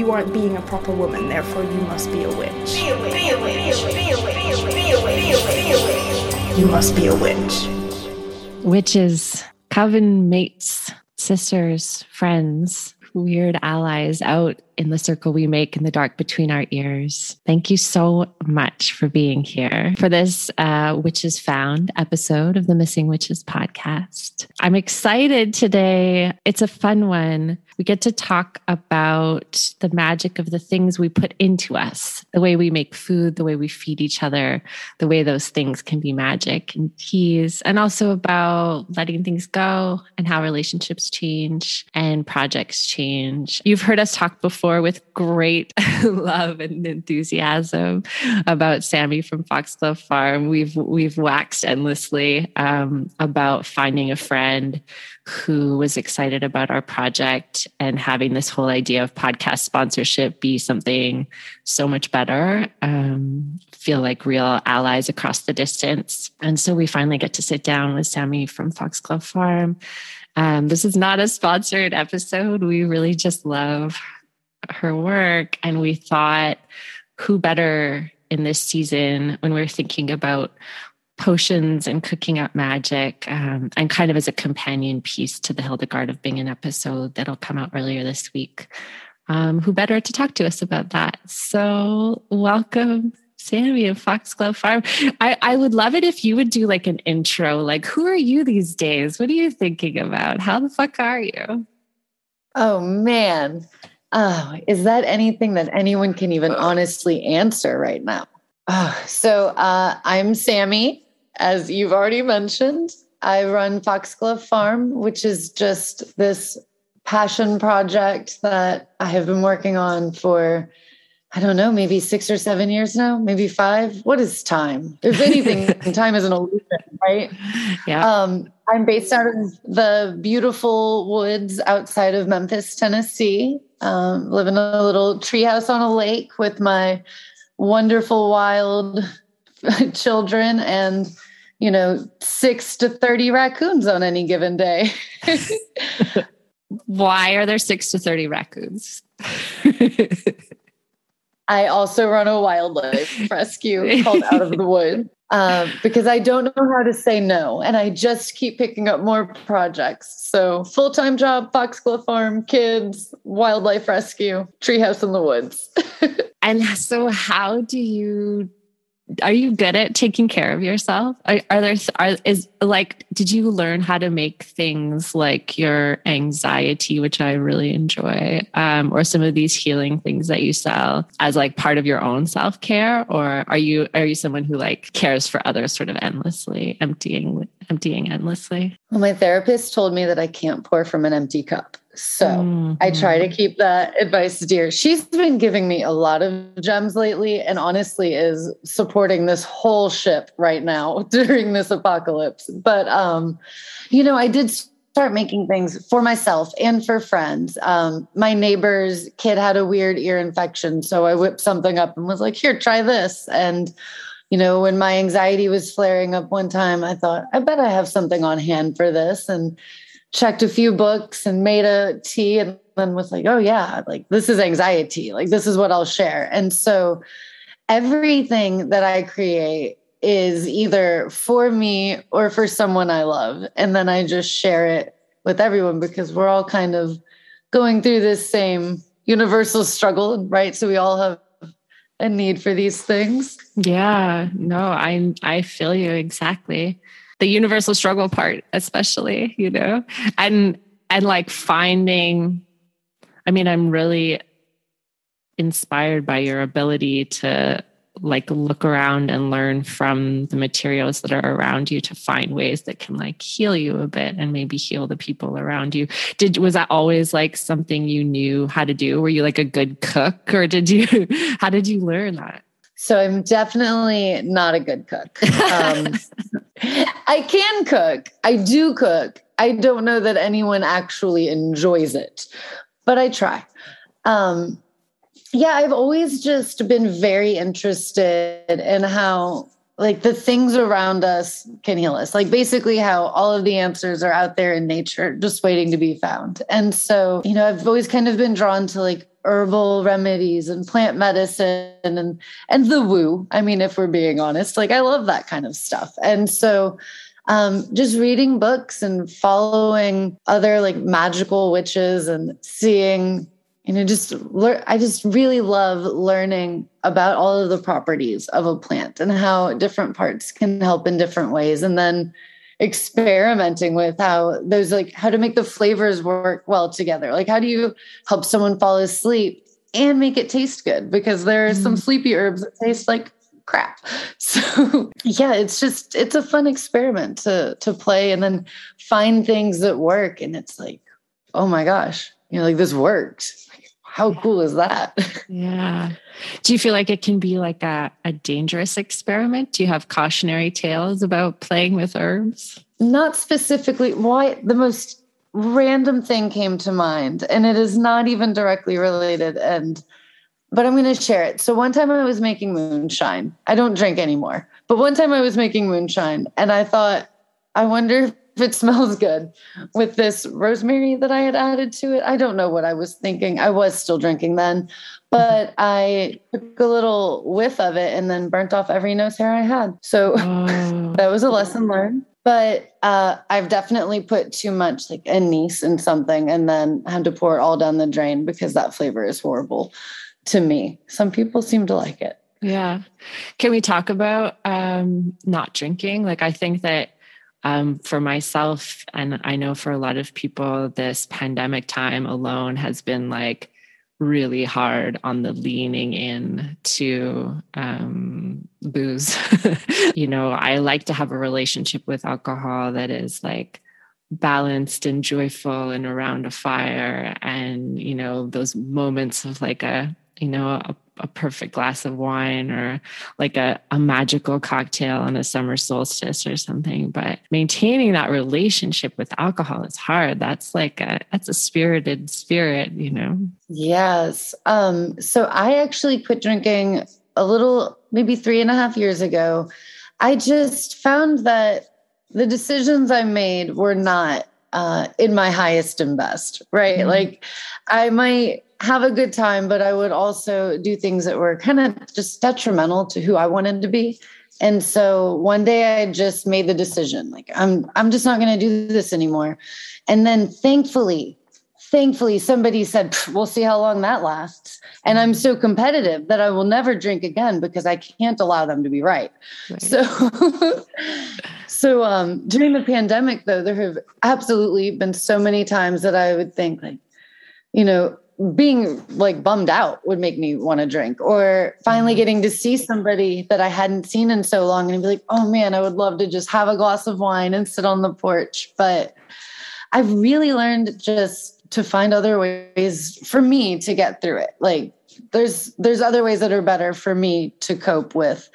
you aren't being a proper woman, therefore you must be a witch. Be a witch. Be a witch. Be a witch. Be a witch. Be a witch. Be a witch. Be a witch. You must be a witch. Witches, coven mates, sisters, friends, weird allies out in the circle we make in the dark between our ears. Thank you so much for being here for this uh, Witches Found episode of the Missing Witches podcast. I'm excited today. It's a fun one. We get to talk about the magic of the things we put into us, the way we make food, the way we feed each other, the way those things can be magic and keys, and also about letting things go and how relationships change and projects change. You've heard us talk before with great love and enthusiasm about Sammy from Foxglove Farm. We've we've waxed endlessly um, about finding a friend who was excited about our project and having this whole idea of podcast sponsorship be something so much better. Um, feel like real allies across the distance. And so we finally get to sit down with Sammy from Foxglove Farm. Um, this is not a sponsored episode. We really just love her work. And we thought, who better in this season when we we're thinking about potions and cooking up magic um, and kind of as a companion piece to the Hildegard of Bingen episode that'll come out earlier this week. Um, who better to talk to us about that? So, welcome, Sammy of Foxglove Farm. I, I would love it if you would do like an intro. Like, who are you these days? What are you thinking about? How the fuck are you? Oh, man. Oh, is that anything that anyone can even honestly answer right now? Oh, so uh, I'm Sammy, as you've already mentioned. I run Foxglove Farm, which is just this passion project that I have been working on for, I don't know, maybe six or seven years now, maybe five. What is time? If anything, time is an illusion, right? Yeah. Um, I'm based out of the beautiful woods outside of Memphis, Tennessee. Um, live in a little treehouse on a lake with my wonderful wild children and you know six to 30 raccoons on any given day why are there six to 30 raccoons i also run a wildlife rescue called out of the wood um, because I don't know how to say no. And I just keep picking up more projects. So, full time job, Foxglove Farm, kids, wildlife rescue, treehouse in the woods. and so, how do you are you good at taking care of yourself? Are, are, there are is like did you learn how to make things like your anxiety, which I really enjoy, um, or some of these healing things that you sell as like part of your own self care, or are you are you someone who like cares for others sort of endlessly, emptying emptying endlessly? Well, my therapist told me that I can't pour from an empty cup. So mm-hmm. I try to keep that advice dear. She's been giving me a lot of gems lately and honestly is supporting this whole ship right now during this apocalypse. But um, you know, I did start making things for myself and for friends. Um, my neighbor's kid had a weird ear infection, so I whipped something up and was like, "Here, try this." And you know, when my anxiety was flaring up one time, I thought, I bet I have something on hand for this. And checked a few books and made a tea and then was like, oh yeah, like this is anxiety. Like this is what I'll share. And so everything that I create is either for me or for someone I love. And then I just share it with everyone because we're all kind of going through this same universal struggle, right? So we all have a need for these things. Yeah, no, I I feel you exactly the universal struggle part especially you know? And and like finding i mean i'm really inspired by your ability to like look around and learn from the materials that are around you to find ways that can like heal you a bit and maybe heal the people around you. Did was that always like something you knew how to do? Were you like a good cook or did you how did you learn that? So I'm definitely not a good cook. Um, I can cook. I do cook. I don't know that anyone actually enjoys it, but I try. Um, yeah, I've always just been very interested in how like the things around us can heal us. Like basically how all of the answers are out there in nature, just waiting to be found. And so, you know, I've always kind of been drawn to like herbal remedies and plant medicine and and the woo. I mean, if we're being honest, like I love that kind of stuff. And so um, just reading books and following other like magical witches and seeing you know just i just really love learning about all of the properties of a plant and how different parts can help in different ways. And then experimenting with how those like how to make the flavors work well together. Like how do you help someone fall asleep and make it taste good? Because there are some mm. sleepy herbs that taste like crap. So yeah it's just it's a fun experiment to to play and then find things that work. And it's like oh my gosh you know like this works how cool is that? Yeah. Do you feel like it can be like a, a dangerous experiment? Do you have cautionary tales about playing with herbs? Not specifically. Why the most random thing came to mind, and it is not even directly related. And but I'm going to share it. So one time I was making moonshine. I don't drink anymore, but one time I was making moonshine, and I thought, I wonder if it smells good with this rosemary that I had added to it. I don't know what I was thinking. I was still drinking then, but I took a little whiff of it and then burnt off every nose hair I had. So oh. that was a lesson learned. But uh, I've definitely put too much like anise in something and then had to pour it all down the drain because that flavor is horrible to me. Some people seem to like it. Yeah. Can we talk about um, not drinking? Like, I think that um, for myself, and I know for a lot of people, this pandemic time alone has been like really hard on the leaning in to um, booze. you know, I like to have a relationship with alcohol that is like balanced and joyful and around a fire and you know those moments of like a you know a a perfect glass of wine or like a, a magical cocktail on a summer solstice or something. But maintaining that relationship with alcohol is hard. That's like a that's a spirited spirit, you know. Yes. Um, so I actually quit drinking a little maybe three and a half years ago. I just found that the decisions I made were not uh, in my highest and best, right? Mm-hmm. Like I might have a good time, but I would also do things that were kind of just detrimental to who I wanted to be. And so one day I just made the decision like I'm I'm just not going to do this anymore. And then thankfully thankfully somebody said we'll see how long that lasts and i'm so competitive that i will never drink again because i can't allow them to be right, right. so so um during the pandemic though there have absolutely been so many times that i would think like you know being like bummed out would make me want to drink or finally mm-hmm. getting to see somebody that I hadn't seen in so long and be like, oh man, I would love to just have a glass of wine and sit on the porch. But I've really learned just to find other ways for me to get through it. Like there's there's other ways that are better for me to cope with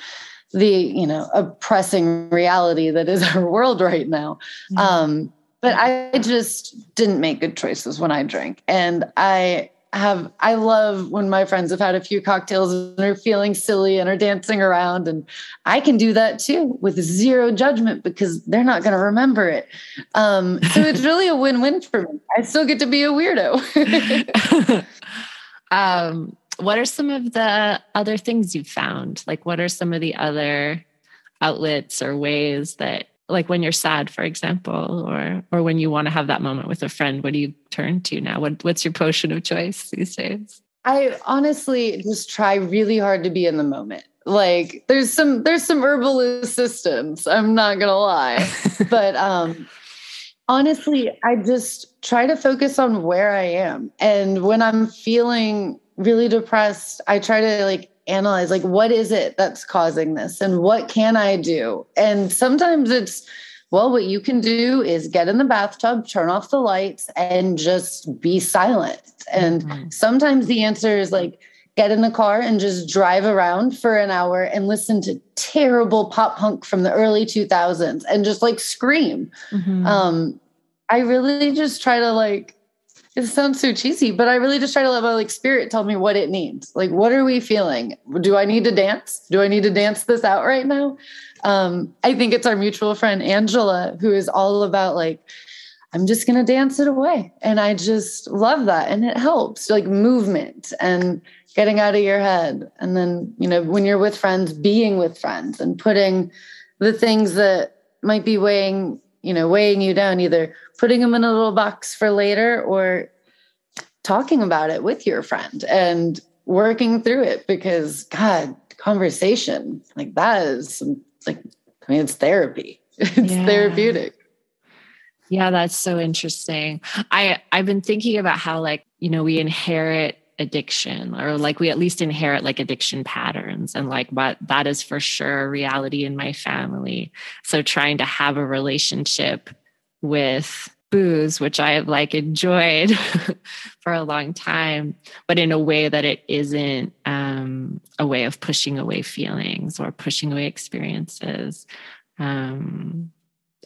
the, you know, oppressing reality that is our world right now. Mm-hmm. Um, but I just didn't make good choices when I drank. And I have I love when my friends have had a few cocktails and are feeling silly and are dancing around and I can do that too with zero judgment because they're not going to remember it. Um, so it's really a win-win for me. I still get to be a weirdo. um, what are some of the other things you've found? Like what are some of the other outlets or ways that like when you're sad for example or or when you want to have that moment with a friend what do you turn to now? What what's your potion of choice these days? I honestly just try really hard to be in the moment. Like there's some there's some herbal assistance i'm not gonna lie. But um honestly i just try to focus on where i am. And when i'm feeling really depressed i try to like analyze like what is it that's causing this and what can I do? And sometimes it's well, what you can do is get in the bathtub, turn off the lights, and just be silent. And mm-hmm. sometimes the answer is like, get in the car and just drive around for an hour and listen to terrible pop punk from the early 2000s and just like scream. Mm-hmm. Um, I really just try to like it sounds so cheesy, but I really just try to let my like spirit tell me what it needs. Like, what are we feeling? Do I need to dance? Do I need to dance this out right now? Um, I think it's our mutual friend Angela who is all about like, I'm just gonna dance it away. And I just love that. And it helps, like movement and getting out of your head. And then, you know, when you're with friends, being with friends and putting the things that might be weighing, you know, weighing you down, either putting them in a little box for later or talking about it with your friend and working through it because God, conversation like that is like, I mean, it's therapy. It's yeah. therapeutic. Yeah, that's so interesting. I I've been thinking about how like, you know, we inherit addiction or like we at least inherit like addiction patterns and like what that is for sure a reality in my family. So trying to have a relationship with booze which i have like enjoyed for a long time but in a way that it isn't um, a way of pushing away feelings or pushing away experiences um,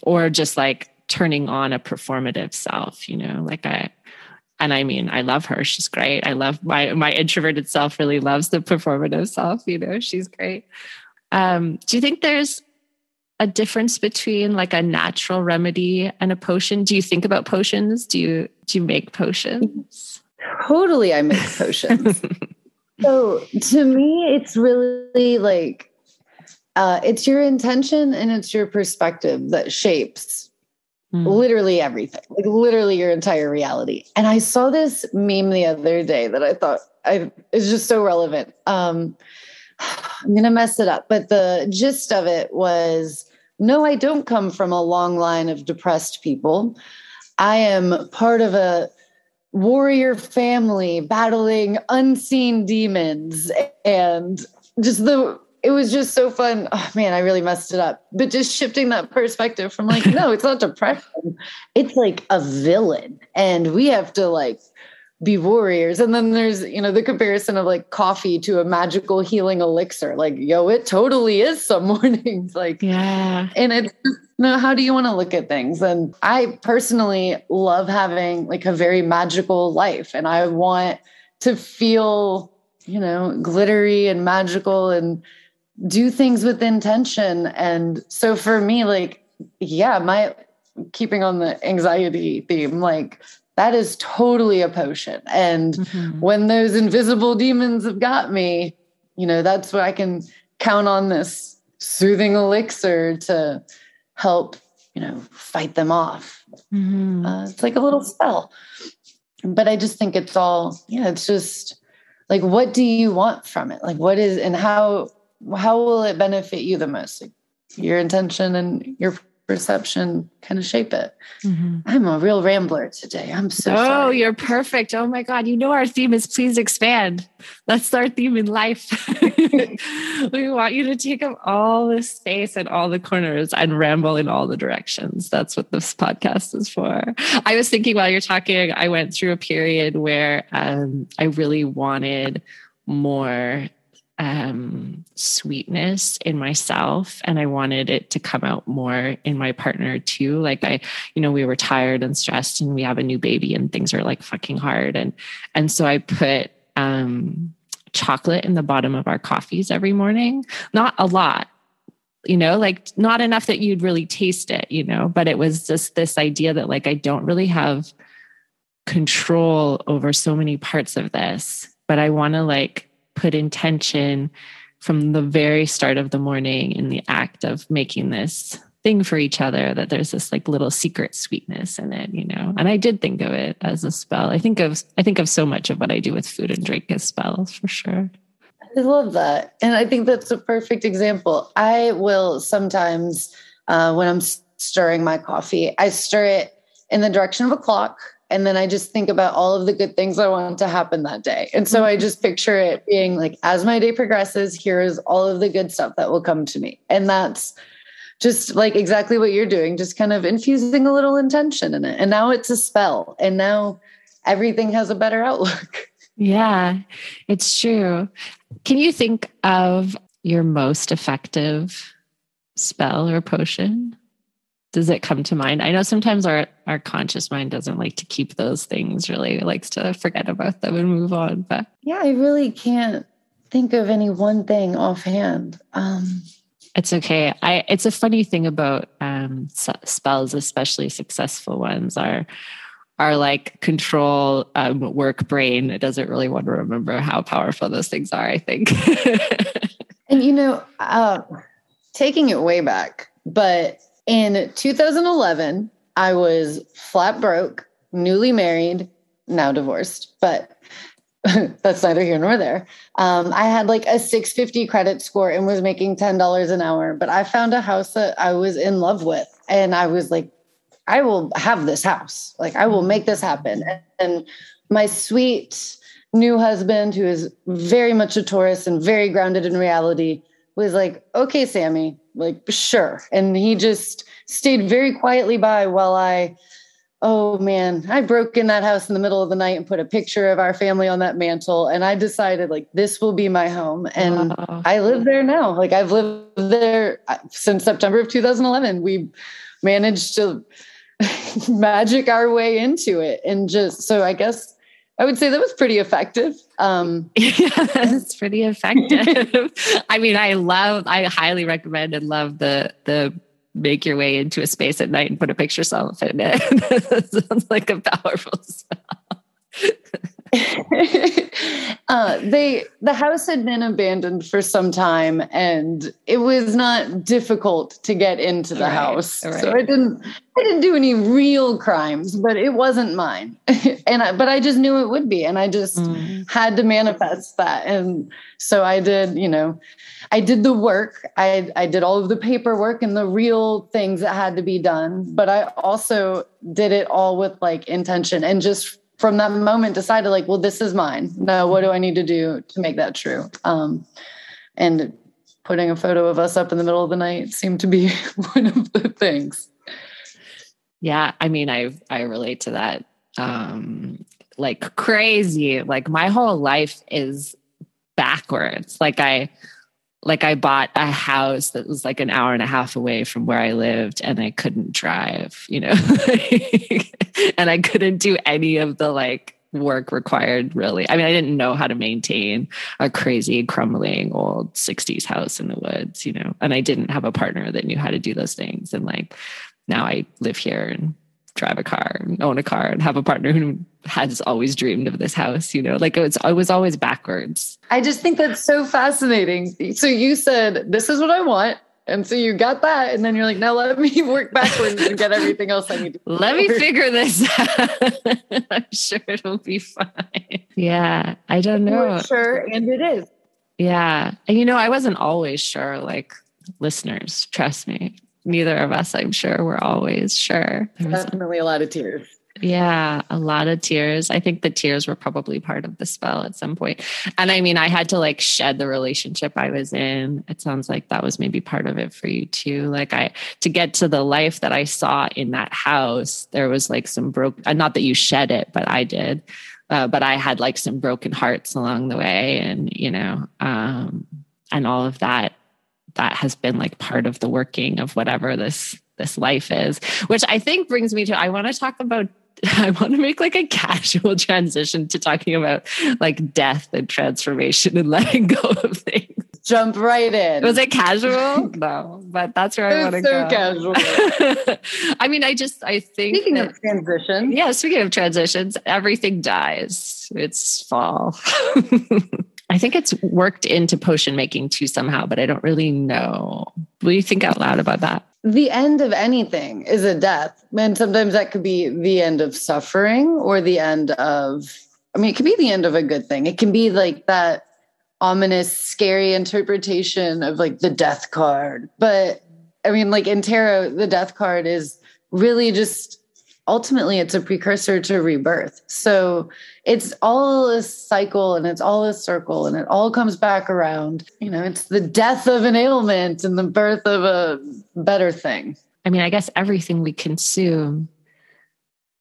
or just like turning on a performative self you know? Like i and I mean, I love her. She's great. I love my my introverted self. Really loves the performative self. You know, she's great. Um, do you think there's a difference between like a natural remedy and a potion? Do you think about potions? Do you do you make potions? Totally, I make potions. so to me, it's really like uh, it's your intention and it's your perspective that shapes Mm. Literally everything, like literally your entire reality. And I saw this meme the other day that I thought I is just so relevant. Um, I'm gonna mess it up, but the gist of it was no, I don't come from a long line of depressed people. I am part of a warrior family battling unseen demons and just the it was just so fun. Oh man, I really messed it up. But just shifting that perspective from like, no, it's not depression. It's like a villain. And we have to like be warriors. And then there's, you know, the comparison of like coffee to a magical healing elixir. Like, yo, it totally is some mornings. Like, yeah. And it's you know, how do you want to look at things? And I personally love having like a very magical life. And I want to feel, you know, glittery and magical and do things with intention. And so for me, like, yeah, my keeping on the anxiety theme, like that is totally a potion. And mm-hmm. when those invisible demons have got me, you know, that's what I can count on this soothing elixir to help, you know, fight them off. Mm-hmm. Uh, it's like a little spell. But I just think it's all, yeah, it's just like, what do you want from it? Like, what is, and how, how will it benefit you the most? Like your intention and your perception kind of shape it. Mm-hmm. I'm a real rambler today. I'm so. Oh, sorry. you're perfect. Oh my God. You know, our theme is please expand. That's our theme in life. we want you to take up all the space and all the corners and ramble in all the directions. That's what this podcast is for. I was thinking while you're talking, I went through a period where um, I really wanted more um, sweetness in myself and I wanted it to come out more in my partner too. Like I, you know, we were tired and stressed and we have a new baby and things are like fucking hard. And, and so I put, um, chocolate in the bottom of our coffees every morning. Not a lot, you know, like not enough that you'd really taste it, you know, but it was just this idea that like I don't really have control over so many parts of this, but I want to like put intention from the very start of the morning in the act of making this thing for each other that there's this like little secret sweetness in it you know? And i did think of it as a spell. I think of i think of so much of what i do with food and drink as spells for sure. I love that. And i think that's a perfect example. I will sometimes uh, when i'm stirring my coffee i stir it in the direction of a clock and then I just think about all of the good things I want to happen that day. And so I mm-hmm. just picture it being like, as my day progresses, here is all of the good stuff that will come to me. And that's just like exactly what you're doing, just kind of infusing a little intention in it. And now it's a spell. And now everything has a better outlook. Yeah, it's true. Can you think of your most effective spell or potion? Does it come to mind? I know sometimes our our conscious mind doesn't like to keep those things really it likes to forget about them and move on. But yeah, I really can't think of any one thing offhand. Um, it's okay. I it's a funny thing about um, spells, especially successful ones, are are like control um, work brain. It doesn't really want to remember how powerful those things are. I think. and you know, uh, taking it way back, but in 2011, I was flat broke, newly married, now divorced, but that's neither here nor there. Um, I had like a 650 credit score and was making $10 an hour, but I found a house that I was in love with. And I was like, I will have this house. Like, I will make this happen. And my sweet new husband, who is very much a Taurus and very grounded in reality, was like, okay, Sammy, like, sure. And he just stayed very quietly by while I, oh man, I broke in that house in the middle of the night and put a picture of our family on that mantle. And I decided, like, this will be my home. And I live there now. Like, I've lived there uh, since September of 2011. We managed to magic our way into it. And just so I guess I would say that was pretty effective. Um, yeah, that's pretty effective. I mean, I love, I highly recommend and love the the make your way into a space at night and put a picture self in it. sounds like a powerful spell. uh, they the house had been abandoned for some time, and it was not difficult to get into the right, house. Right. So I didn't I didn't do any real crimes, but it wasn't mine. and I, but I just knew it would be, and I just mm. had to manifest that. And so I did. You know, I did the work. I I did all of the paperwork and the real things that had to be done. But I also did it all with like intention and just from that moment decided like well this is mine. No what do i need to do to make that true? Um, and putting a photo of us up in the middle of the night seemed to be one of the things. Yeah i mean i i relate to that. Um like crazy. Like my whole life is backwards. Like i like I bought a house that was like an hour and a half away from where I lived and I couldn't drive, you know. and I couldn't do any of the like work required really. I mean, I didn't know how to maintain a crazy crumbling old 60s house in the woods, you know. And I didn't have a partner that knew how to do those things and like now I live here and drive a car and own a car and have a partner who has always dreamed of this house you know? Like it was, it was always backwards. I just think that's so fascinating. So you said this is what i want and so you got that and then you're like now let me work backwards and get everything else i need to let me figure this out. I'm sure it'll be fine. Yeah i don't know. sure and it is. Yeah and you know i wasn't always sure like listeners trust me neither of us, I'm sure, were always sure. Definitely a lot of tears. Yeah, a lot of tears. I think the tears were probably part of the spell at some point. And I mean, I had to like shed the relationship I was in. It sounds like that was maybe part of it for you too. Like I to get to the life that I saw in that house, there was like some broke uh, not that you shed it, but I did. Uh, but I had like some broken hearts along the way and you know, um and all of that that has been like part of the working of whatever this this life is which i think brings me to i want to talk about i want to make like a casual transition to talking about like death and transformation and letting go of things. Jump right in. Was it casual? No but that's where i want to so go. casual. I mean i just i think speaking that, of transition yeah speaking of transitions everything dies. It's fall I think it's worked into potion making too somehow, but I don't really know. Will you think out loud about that? The end of anything is a death. And sometimes that could be the end of suffering or the end of, I mean, it could be the end of a good thing. It can be like that ominous, scary interpretation of like the death card. But I mean, like in tarot, the death card is really just ultimately it's a precursor to rebirth. So it's all a cycle and it's all a circle and it all comes back around. You know, it's the death of an ailment and the birth of a better thing. I mean, I guess everything we consume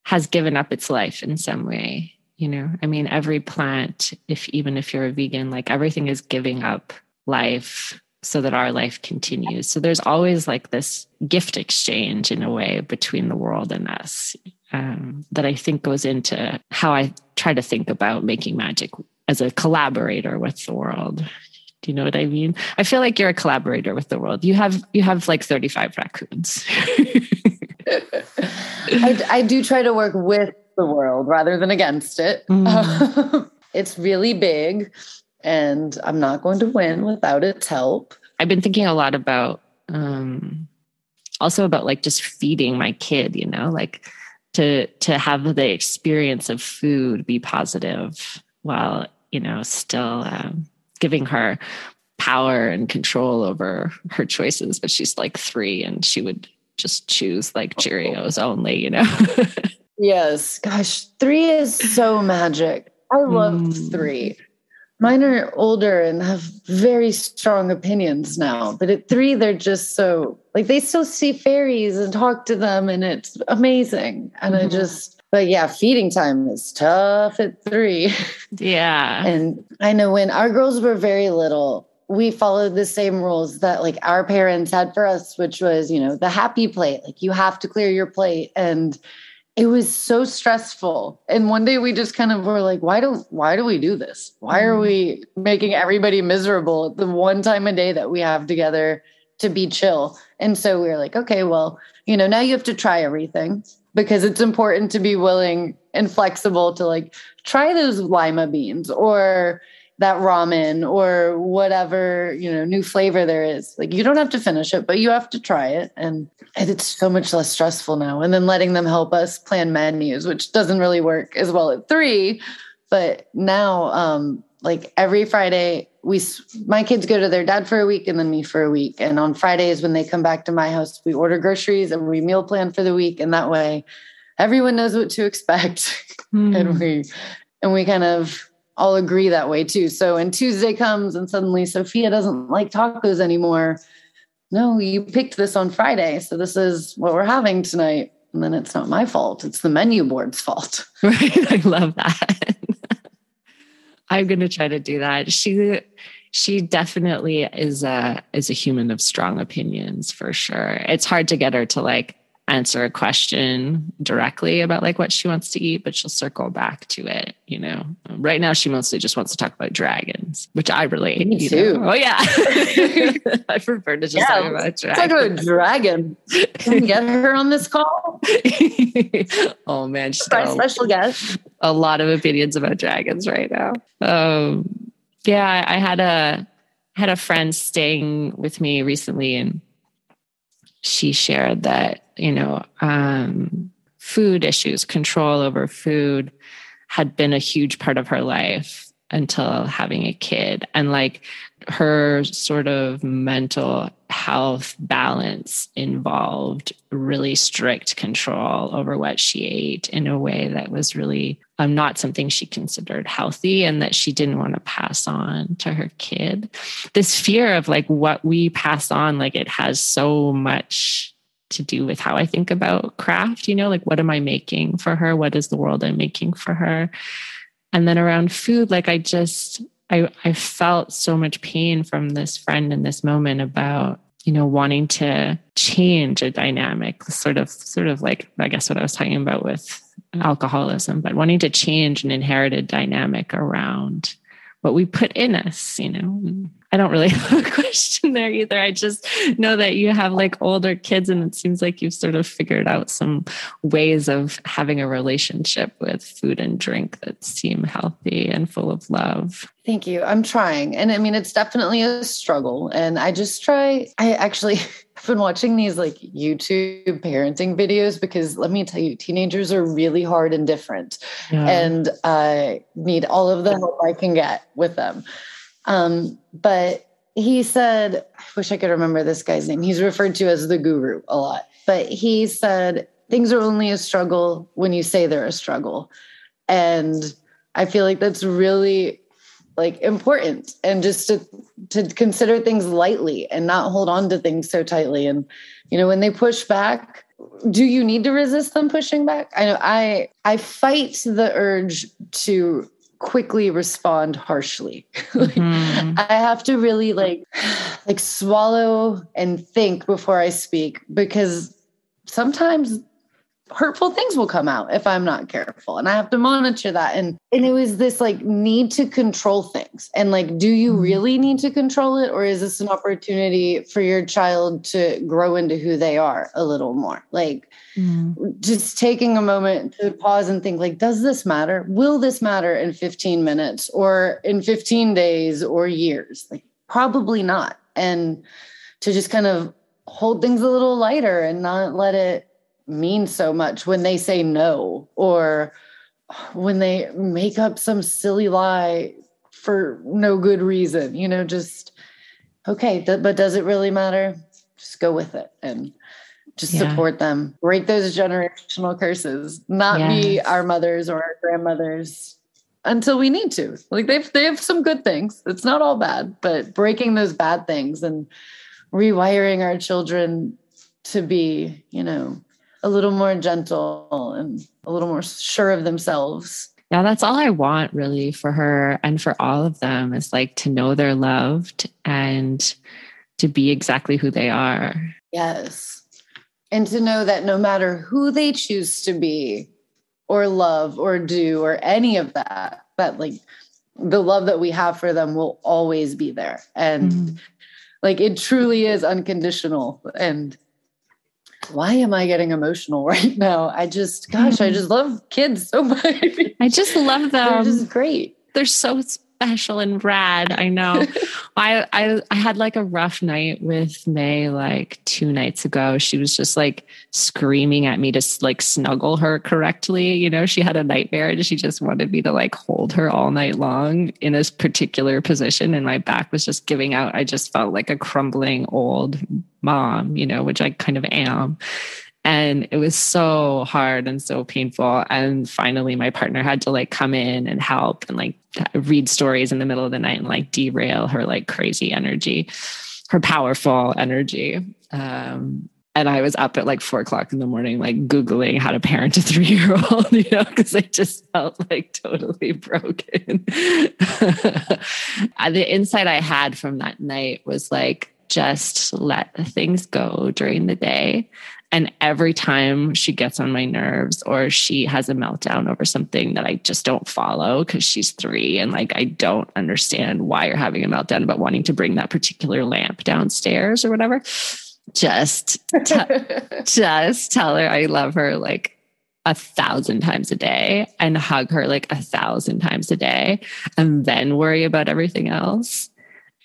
has given up its life in some way. You know, I mean, every plant, if even if you're a vegan, like everything is giving up life so that our life continues. So there's always like this gift exchange in a way between the world and us um, that I think goes into how I try to think about making magic as a collaborator with the world. Do you know what I mean? I feel like you're a collaborator with the world. You have you have like 35 raccoons. I, I, do try to work with the world rather than against it. Mm. it's really big and I'm not going to win without its help. I've been thinking a lot about um, also about like just feeding my kid, you know, like to to have the experience of food be positive while you know still um, giving her power and control over her choices. But she's like three, and she would just choose like Cheerios only, you know. yes, gosh, three is so magic. I love mm. three. Mine are older and have very strong opinions now, but at three, they're just so like they still see fairies and talk to them, and it's amazing. And mm-hmm. I just, but yeah, feeding time is tough at three. Yeah. and I know when our girls were very little, we followed the same rules that like our parents had for us, which was, you know, the happy plate. Like you have to clear your plate. And it was so stressful. And one day we just kind of were like why don't why do we do this? Why are mm. we making everybody miserable at the one time a day that we have together to be chill? And so we were like okay well you know now you have to try everything because it's important to be willing and flexible to like try those lima beans or that ramen or whatever you know new flavor there is. Like you don't have to finish it but you have to try it. And, it's so much less stressful now. And then letting them help us plan menus which doesn't really work as well at three. But now um like every friday we my kids go to their dad for a week and then me for a week. And on fridays when they come back to my house we order groceries and we meal plan for the week. And that way everyone knows what to expect. Mm. and hmm. we and we kind of all agree that way too. So when Tuesday comes and suddenly Sophia doesn't like tacos anymore, no, you picked this on Friday. So this is what we're having tonight. And then it's not my fault. It's the menu board's fault. Right. I love that. I'm going to try to do that. She she definitely is a is a human of strong opinions for sure. It's hard to get her to like answer a question directly about like what she wants to eat, but she'll circle back to it. You know, right now she mostly just wants to talk about dragons, which I relate. Me too. Know? Oh yeah, I prefer to just yeah, talk about dragons. Talk about dragon. Can we get her on this call? oh man, she's our special guest. A lot of opinions about dragons right now. Um, yeah, I had a had a friend staying with me recently, and she shared that you know um, food issues control over food had been a huge part of her life until having a kid. And like her sort of mental health balance involved really strict control over what she ate in a way that was really um, not something she considered healthy and that she didn't want to pass on to her kid. This fear of like what we pass on, like it has so much to do with how I think about craft, you know, like what am I making for her? What is the world I'm making for her? And then around food, like I just, I, I felt so much pain from this friend in this moment about, you know, wanting to change a dynamic, sort of, sort of like, I guess what I was talking about with Mm-hmm. alcoholism, but wanting to change an inherited dynamic around what we put in us, you know. I don't really have a question there either. I just know that you have like older kids, and it seems like you've sort of figured out some ways of having a relationship with food and drink that seem healthy and full of love. Thank you. I'm trying. And I mean, it's definitely a struggle. And I just try, I actually. I've been watching these like YouTube parenting videos because let me tell you, teenagers are really hard and different, yeah. and I need all of the help I can get with them. Um, but he said, I wish I could remember this guy's name. He's referred to as the guru a lot, but he said, things are only a struggle when you say they're a struggle. And I feel like that's really like important and just to to consider things lightly and not hold on to things so tightly and you know when they push back do you need to resist them pushing back i know i i fight the urge to quickly respond harshly. like, mm-hmm. I have to really like like swallow and think before I speak because sometimes hurtful things will come out if I'm not careful. And I have to monitor that. And and it was this like need to control things. And like, do you mm-hmm. really need to control it? Or is this an opportunity for your child to grow into who they are a little more? Like mm. just taking a moment to pause and think, like, does this matter? Will this matter in 15 minutes or in 15 days or years? Like, probably not. And to just kind of hold things a little lighter and not let it mean so much when they say no or when they make up some silly lie for no good reason you know just okay th- but does it really matter? Just go with it and just yeah. support them. Break those generational curses. Not yes. be our mothers or our grandmothers. Until we need to. Like they've they have some good things. It's not all bad but breaking those bad things and rewiring our children to be you know a little more gentle and a little more sure of themselves. Yeah, that's all I want really for her and for all of them is like to know they're loved and to be exactly who they are. Yes. And to know that no matter who they choose to be or love or do or any of that, that like the love that we have for them will always be there. And mm-hmm. like it truly is unconditional. And why am I getting emotional right now? I just, gosh, I mm-hmm. just love kids so much. I just love them. They're just great. They're so special and rad. I know. I, I I had like a rough night with May like two nights ago. She was just like screaming at me to like snuggle her correctly. You know, she had a nightmare and she just wanted me to like hold her all night long in this particular position, and my back was just giving out. I just felt like a crumbling old mom, you know, which I kind of am. And it was so hard and so painful. And finally, my partner had to like come in and help and like read stories in the middle of the night and like derail her like crazy energy, her powerful energy. Um, and I was up at like four o'clock in the morning, like Googling how to parent a three year old, you know, because I just felt like totally broken. the insight I had from that night was like, just let things go during the day. And every time she gets on my nerves or she has a meltdown over something that I just don't follow because she's three and like I don't understand why you're having a meltdown about wanting to bring that particular lamp downstairs or whatever, just t- just tell her I love her like a thousand times a day and hug her like a thousand times a day and then worry about everything else.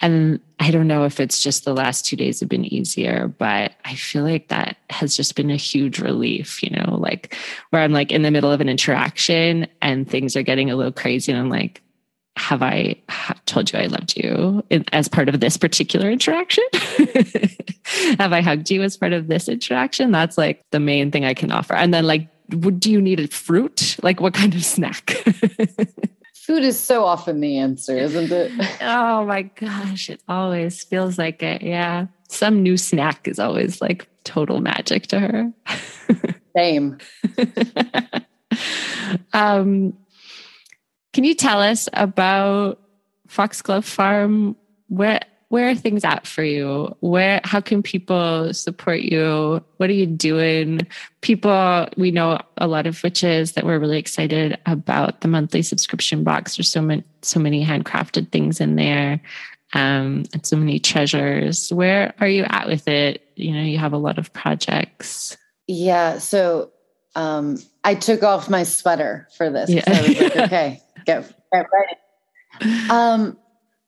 And I don't know if it's just the last two days have been easier, but I feel like that has just been a huge relief, you know, like where I'm like in the middle of an interaction and things are getting a little crazy. And I'm like, have I told you I loved you as part of this particular interaction? have I hugged you as part of this interaction? That's like the main thing I can offer. And then, like, do you need a fruit? Like, what kind of snack? Food is so often the answer, isn't it? oh my gosh, it always feels like it. Yeah. Some new snack is always like total magic to her. Same. um, can you tell us about Foxglove Farm? Where where are things at for you? Where how can people support you? What are you doing? People we know a lot of witches that we're really excited about the monthly subscription box. There's so many so many handcrafted things in there. Um, and so many treasures. Where are you at with it? You know, you have a lot of projects. Yeah. So um, I took off my sweater for this. Yeah. I was like, okay, get, get ready. Um,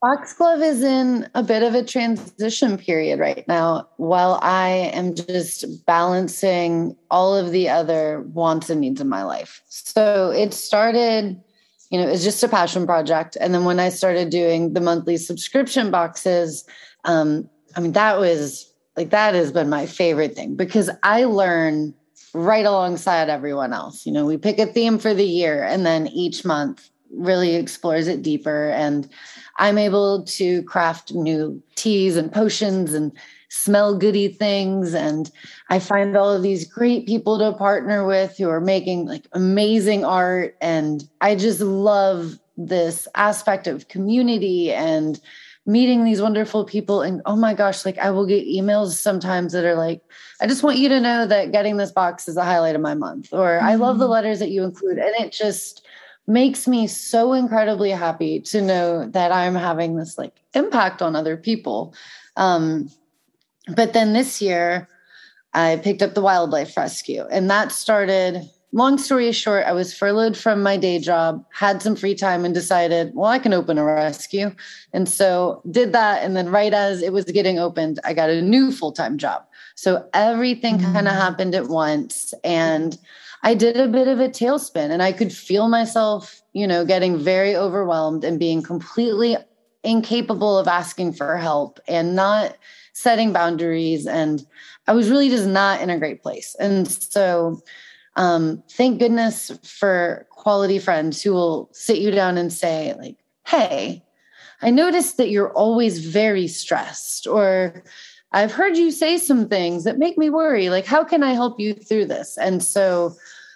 Foxglove is in a bit of a transition period right now while I am just balancing all of the other wants and needs in my life. So it started, you know, it was just a passion project. And then when I started doing the monthly subscription boxes, um, I mean, that was like, that has been my favorite thing because I learn right alongside everyone else. You know, we pick a theme for the year and then each month really explores it deeper. And I'm able to craft new teas and potions and smell goody things. And I find all of these great people to partner with who are making like amazing art. And I just love this aspect of community and meeting these wonderful people and oh my gosh like i will get emails sometimes that are like i just want you to know that getting this box is the highlight of my month or mm-hmm. i love the mm-hmm. letters that you include and it just makes me so incredibly happy to know that i'm having this like impact on other people um but then this year i picked up the wildlife rescue and that started long story short, I was furloughed from my day job, had some free time, and decided, well, I can open a rescue. And so did that. And then, right as it was getting opened, I got a new full time job. So everything mm-hmm. kind of happened at once. And I did a bit of a tailspin, and I could feel myself, you know, getting very overwhelmed and being completely incapable of asking for help and not setting boundaries. And I was really just not in a great place. And so, um, thank goodness for quality friends who will sit you down and say, like, hey, I noticed that you're always very stressed, or I've heard you say some things that make me worry. Like, how can I help you through this? And so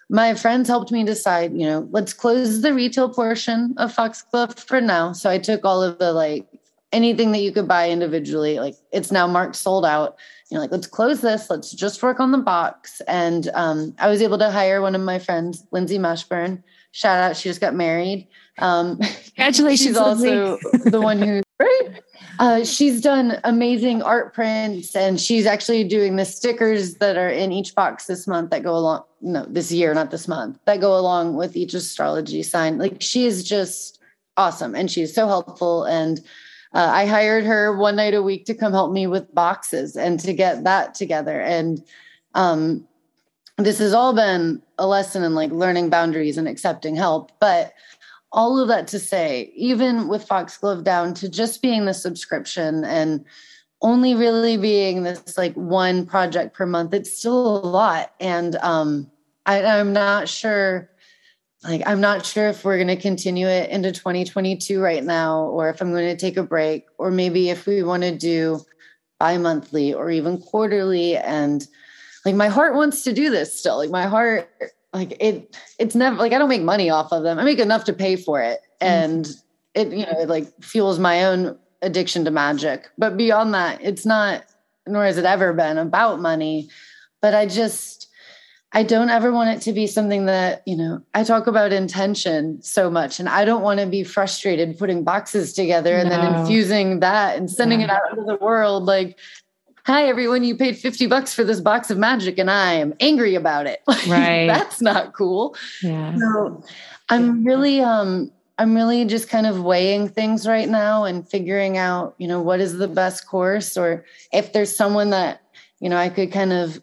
my friends helped me decide, you know, let's close the retail portion of Foxglove for now. So I took all of the like anything that you could buy individually, like it's now marked sold out you know, like, let's close this. Let's just work on the box. And um, I was able to hire one of my friends, Lindsay Mashburn. Shout out, she just got married. Um, Congratulations. she's also the one who, right? Uh, she's done amazing art prints and she's actually doing the stickers that are in each box this month that go along, no, this year, not this month, that go along with each astrology sign. Like, she is just awesome and she's so helpful. And uh, I hired her one night a week to come help me with boxes and to get that together. And um, this has all been a lesson in like learning boundaries and accepting help. But all of that to say, even with Foxglove down to just being the subscription and only really being this like one project per month, it's still a lot. And um, I, I'm not sure like i'm not sure if we're going to continue it into 2022 right now or if i'm going to take a break or maybe if we want to do bi-monthly or even quarterly and like my heart wants to do this still like my heart like it it's never like i don't make money off of them i make enough to pay for it and mm-hmm. it you know it like fuels my own addiction to magic but beyond that it's not nor has it ever been about money but i just I don't ever want it to be something that, you know, I talk about intention so much and I don't want to be frustrated putting boxes together and no. then infusing that and sending yeah. it out into the world like, hi everyone, you paid 50 bucks for this box of magic and I am angry about it. Right. That's not cool. Yeah. So I'm really um I'm really just kind of weighing things right now and figuring out, you know, what is the best course or if there's someone that, you know, I could kind of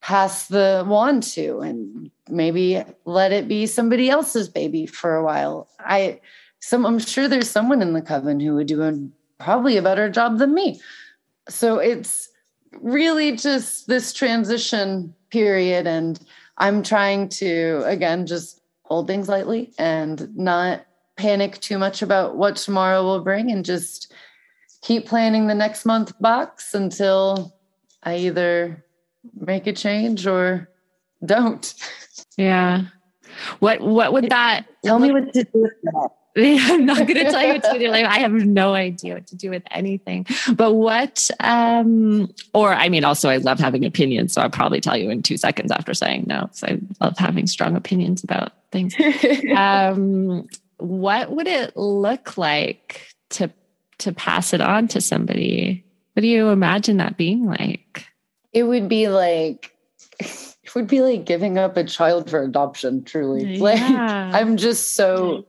pass the wand to and maybe let it be somebody else's baby for a while. I some I'm sure there's someone in the coven who would do a, probably a better job than me. So it's really just this transition period and I'm trying to again just hold things lightly and not panic too much about what tomorrow will bring and just keep planning the next month box until I either make a change or don't. Yeah. What what would that tell me what to do with that? I'm not going to tell you what to do. Like, I have no idea what to do with anything. But what, um, or I mean, also, I love having opinions. So I'll probably tell you in two seconds after saying no. So I love having strong opinions about things. um, what would it look like to to pass it on to somebody? What do you imagine that being like? it would be like it would be like giving up a child for adoption truly yeah. like i'm just so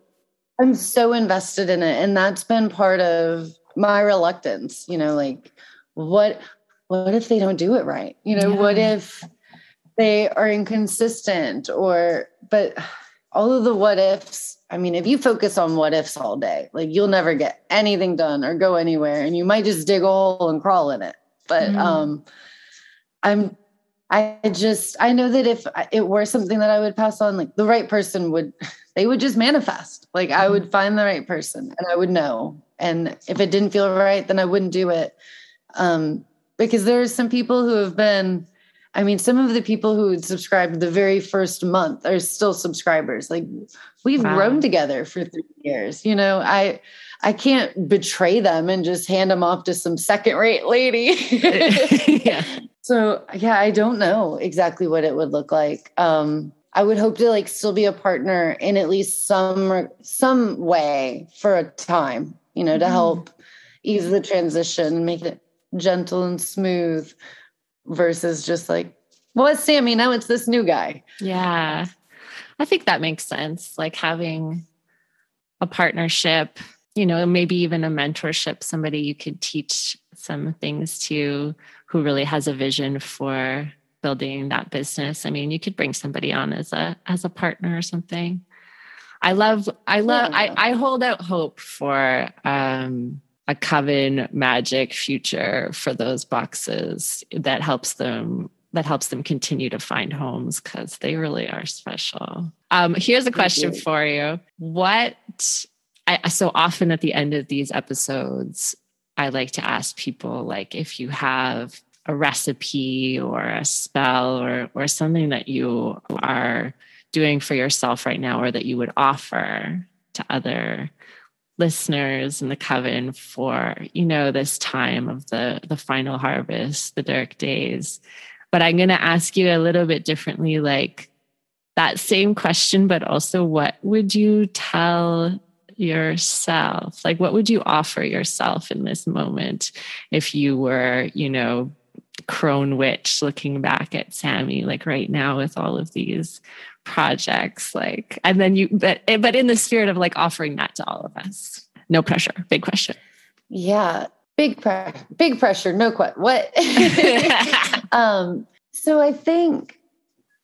i'm so invested in it and that's been part of my reluctance you know like what what if they don't do it right you know yeah. what if they are inconsistent or but all of the what ifs i mean if you focus on what ifs all day like you'll never get anything done or go anywhere and you might just dig a hole and crawl in it but mm. um I'm I just I know that if it were something that I would pass on, like the right person would they would just manifest. Like I would mm-hmm. find the right person and I would know. And if it didn't feel right, then I wouldn't do it. Um, because there are some people who have been I mean, some of the people who subscribed the very first month are still subscribers. Like we've wow. grown together for three years. You know, I I can't betray them and just hand them off to some second rate lady. yeah. So yeah, I don't know exactly what it would look like. Um, I would hope to like still be a partner in at least some some way for a time, you know, to mm-hmm. help ease the transition, make it gentle and smooth versus just like, well, it's Sammy. Now it's this new guy. Yeah. I think that makes sense. Like having a partnership, you know, maybe even a mentorship, somebody you could teach some things to who really has a vision for building that business. I mean, you could bring somebody on as a as a partner or something. I love I love yeah. I, I hold out hope for um a coven magic future for those boxes that helps them that helps them continue to find homes because they really are special. Um, here's a question for you. What I, so often at the end of these episodes, I like to ask people like if you have a recipe or a spell or or something that you are doing for yourself right now or that you would offer to other listeners in the coven for you know this time of the the final harvest the dark days. But i'm going to ask you a little bit differently like that same question but also what would you tell yourself? Like what would you offer yourself in this moment if you were you know crone witch looking back at sammy like right now with all of these projects? Like and then you but but in the spirit of like offering that to all of us. No pressure. Big question. Yeah. Big pressure big pressure. No question what? Um so i think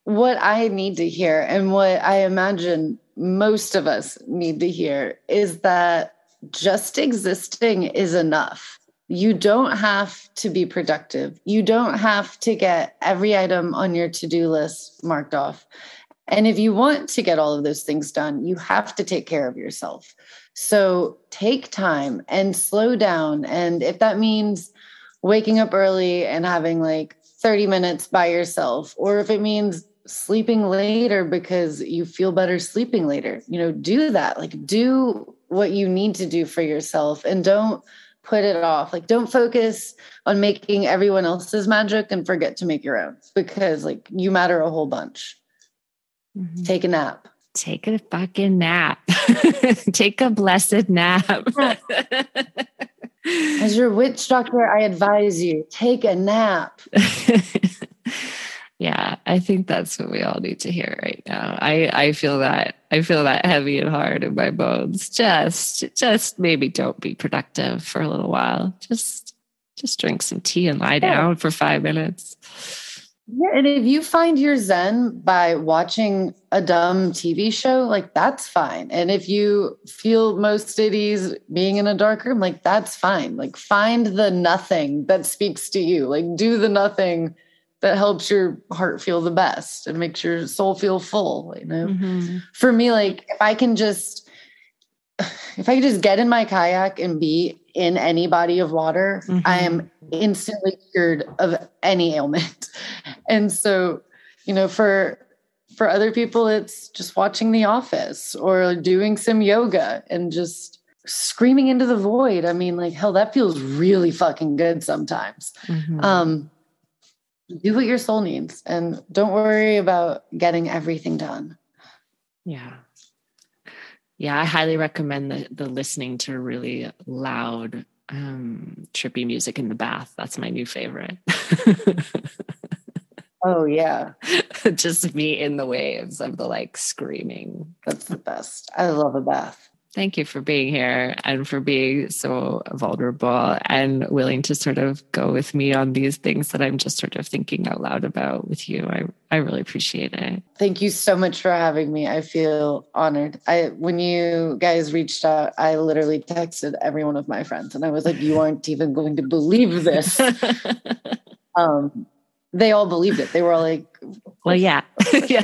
what i need to hear and what i imagine most of us need to hear is that just existing is enough you don't have to be productive you don't have to get every item on your to-do list marked off and if you want to get all of those things done, you have to take care of yourself. So take time and slow down. And if that means waking up early and having like 30 minutes by yourself, or if it means sleeping later because you feel better sleeping later, you know, do that. Like, do what you need to do for yourself and don't put it off. Like, don't focus on making everyone else's magic and forget to make your own because, like, you matter a whole bunch. Mm-hmm. Take a nap. Take a fucking nap. Take a blessed nap. As your witch doctor, I advise you take a nap. yeah, I think that's what we all need to hear right now. I I feel that I feel that heavy and hard in my bones. Just just maybe don't be productive for a little while. Just just drink some tea and lie down for 5 minutes. Yeah, and if you find your zen by watching a dumb TV show, like that's fine. And if you feel most at ease being in a dark room, like that's fine. Like find the nothing that speaks to you. Like do the nothing that helps your heart feel the best and makes your soul feel full. You know, mm-hmm. for me, like if I can just if I could just get in my kayak and be in any body of water, mm-hmm. I am instantly cured of any ailment. And so, you know, for for other people, it's just watching The Office or doing some yoga and just screaming into the void. I mean, like hell, that feels really fucking good sometimes. Mm-hmm. Um, do what your soul needs and don't worry about getting everything done. Yeah. Yeah, I highly recommend the, the listening to really loud, um, trippy music in the bath. That's my new favorite. oh yeah, just me in the waves of the like screaming. That's the best. I love a bath. Thank you for being here and for being so vulnerable and willing to sort of go with me on these things that I'm just sort of thinking out loud about with you. I, I really appreciate it. Thank you so much for having me. I feel honored. I when you guys reached out, I literally texted every one of my friends and I was like, you aren't even going to believe this. um, they all believed it. They were all like, Well, yeah. yeah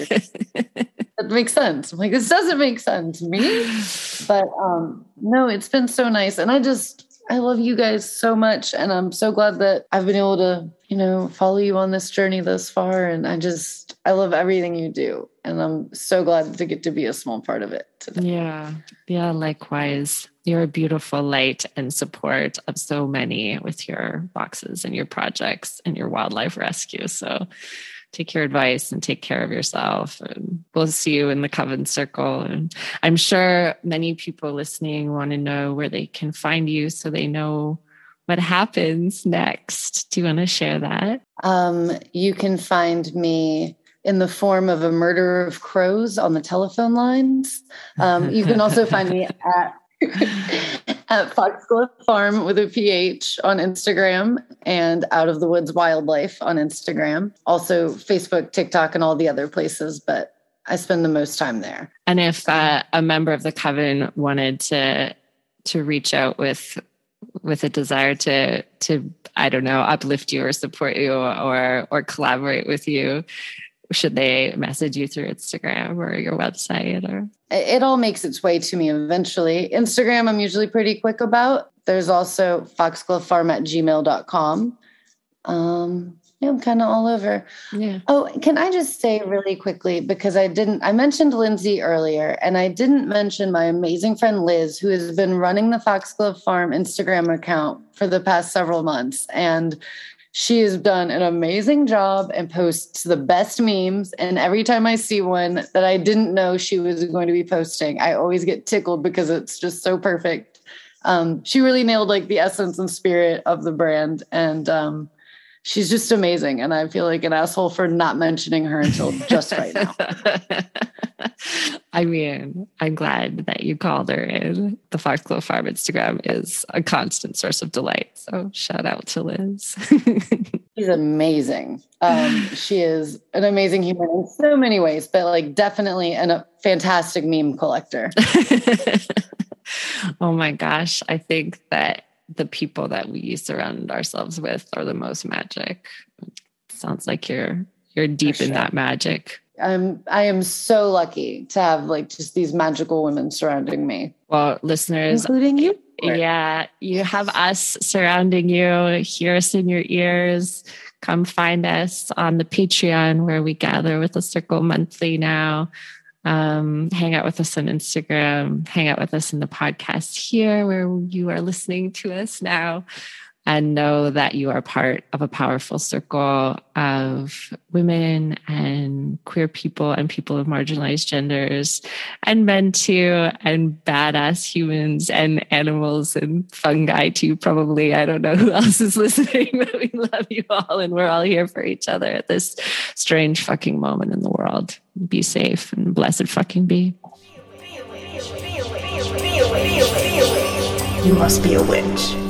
that makes sense. I'm like, this doesn't make sense to me. But um, no, it's been so nice. And I just, I love you guys so much. And I'm so glad that I've been able to, you you know, follow you on this journey this far. And I just, I love everything you do. And I'm so glad to get to be a small part of it today. Yeah. Yeah. Likewise. You're a beautiful light and support of so many with your boxes and your projects and your wildlife rescue. So take your advice and take care of yourself. And we'll see you in the Coven Circle. And I'm sure many people listening want to know where they can find you so they know what happens next. Do you want to share that? Um, you can find me in the form of a murder of crows on the telephone lines. Um, you can also find me at at Foxglove Farm with a PH on Instagram and Out of the Woods Wildlife on Instagram. Also, Facebook, TikTok, and all the other places, but I spend the most time there. And if uh, a member of the coven wanted to to reach out with with a desire to to I don't know uplift you or support you or or collaborate with you should they message you through Instagram or your website or it all makes its way to me eventually. Instagram I'm usually pretty quick about. There's also foxglovefarm at gmail.com. Um yeah, I'm kind of all over. Yeah. Oh, can I just say really quickly because I didn't I mentioned Lindsay earlier and I didn't mention my amazing friend Liz who has been running the Foxglove Farm Instagram account for the past several months and she has done an amazing job and posts the best memes and every time I see one that I didn't know she was going to be posting, I always get tickled because it's just so perfect. Um, she really nailed like the essence and spirit of the brand and um, she's just amazing. And I feel like an asshole for not mentioning her until just right now. I mean, I'm glad that you called her in. The Fox Foxglove Farm Instagram is a constant source of delight. So shout out to Liz. She's amazing. Um, she is an amazing human in so many ways, but like definitely an, a fantastic meme collector. oh my gosh. I think that the people that we surround ourselves with are the most magic. Sounds like you're you're deep sure. in that magic. I'm I am so lucky to have like just these magical women surrounding me. Well, listeners, including you. Yeah, you have us surrounding you. Hear us in your ears. Come find us on the Patreon where we gather with a circle monthly now. Um, hang out with us on Instagram, hang out with us in the podcast here where you are listening to us now and know that you are part of a powerful circle of women and queer people and people of marginalized genders and men too and badass humans and animals and fungi too probably. I don't know who else is listening but we love you all and we're all here for each other at this strange fucking moment in the world. Be safe and blessed fucking be. You must be a witch